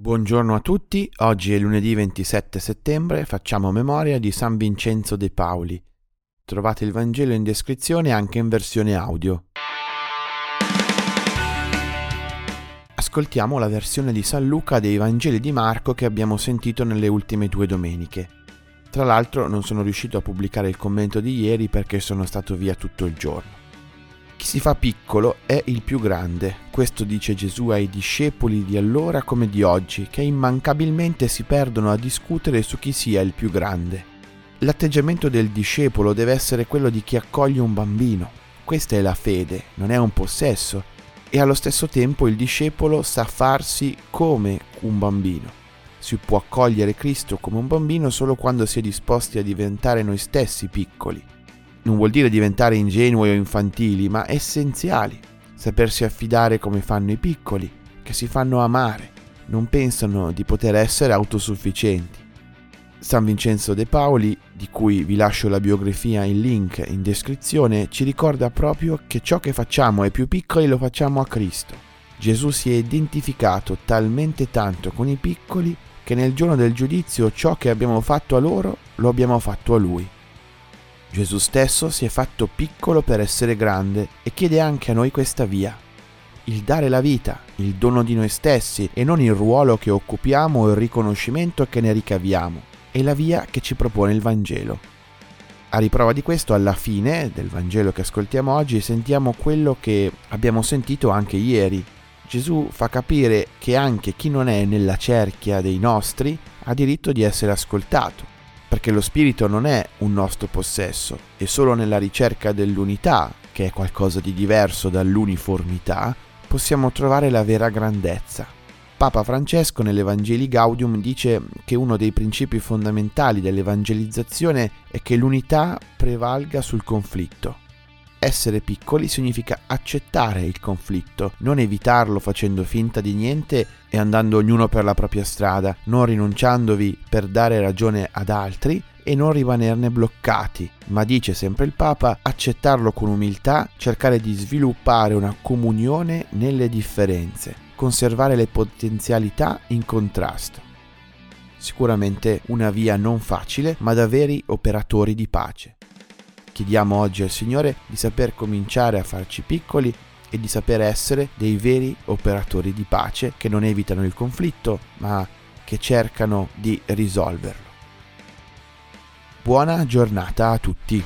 Buongiorno a tutti, oggi è lunedì 27 settembre, facciamo memoria di San Vincenzo de Pauli. Trovate il Vangelo in descrizione anche in versione audio. Ascoltiamo la versione di San Luca dei Vangeli di Marco che abbiamo sentito nelle ultime due domeniche. Tra l'altro non sono riuscito a pubblicare il commento di ieri perché sono stato via tutto il giorno. Chi si fa piccolo è il più grande, questo dice Gesù ai discepoli di allora come di oggi, che immancabilmente si perdono a discutere su chi sia il più grande. L'atteggiamento del discepolo deve essere quello di chi accoglie un bambino. Questa è la fede, non è un possesso, e allo stesso tempo il discepolo sa farsi come un bambino. Si può accogliere Cristo come un bambino solo quando si è disposti a diventare noi stessi piccoli non vuol dire diventare ingenui o infantili, ma essenziali. Sapersi affidare come fanno i piccoli, che si fanno amare, non pensano di poter essere autosufficienti. San Vincenzo de Paoli, di cui vi lascio la biografia in link in descrizione, ci ricorda proprio che ciò che facciamo ai più piccoli lo facciamo a Cristo. Gesù si è identificato talmente tanto con i piccoli che nel giorno del giudizio ciò che abbiamo fatto a loro lo abbiamo fatto a Lui. Gesù stesso si è fatto piccolo per essere grande e chiede anche a noi questa via. Il dare la vita, il dono di noi stessi e non il ruolo che occupiamo o il riconoscimento che ne ricaviamo. È la via che ci propone il Vangelo. A riprova di questo, alla fine del Vangelo che ascoltiamo oggi, sentiamo quello che abbiamo sentito anche ieri. Gesù fa capire che anche chi non è nella cerchia dei nostri ha diritto di essere ascoltato perché lo spirito non è un nostro possesso, è solo nella ricerca dell'unità, che è qualcosa di diverso dall'uniformità, possiamo trovare la vera grandezza. Papa Francesco nell'Evangeli Gaudium dice che uno dei principi fondamentali dell'evangelizzazione è che l'unità prevalga sul conflitto. Essere piccoli significa accettare il conflitto, non evitarlo facendo finta di niente e andando ognuno per la propria strada, non rinunciandovi per dare ragione ad altri e non rimanerne bloccati, ma dice sempre il Papa, accettarlo con umiltà, cercare di sviluppare una comunione nelle differenze, conservare le potenzialità in contrasto. Sicuramente una via non facile, ma da veri operatori di pace. Chiediamo oggi al Signore di saper cominciare a farci piccoli e di saper essere dei veri operatori di pace che non evitano il conflitto, ma che cercano di risolverlo. Buona giornata a tutti.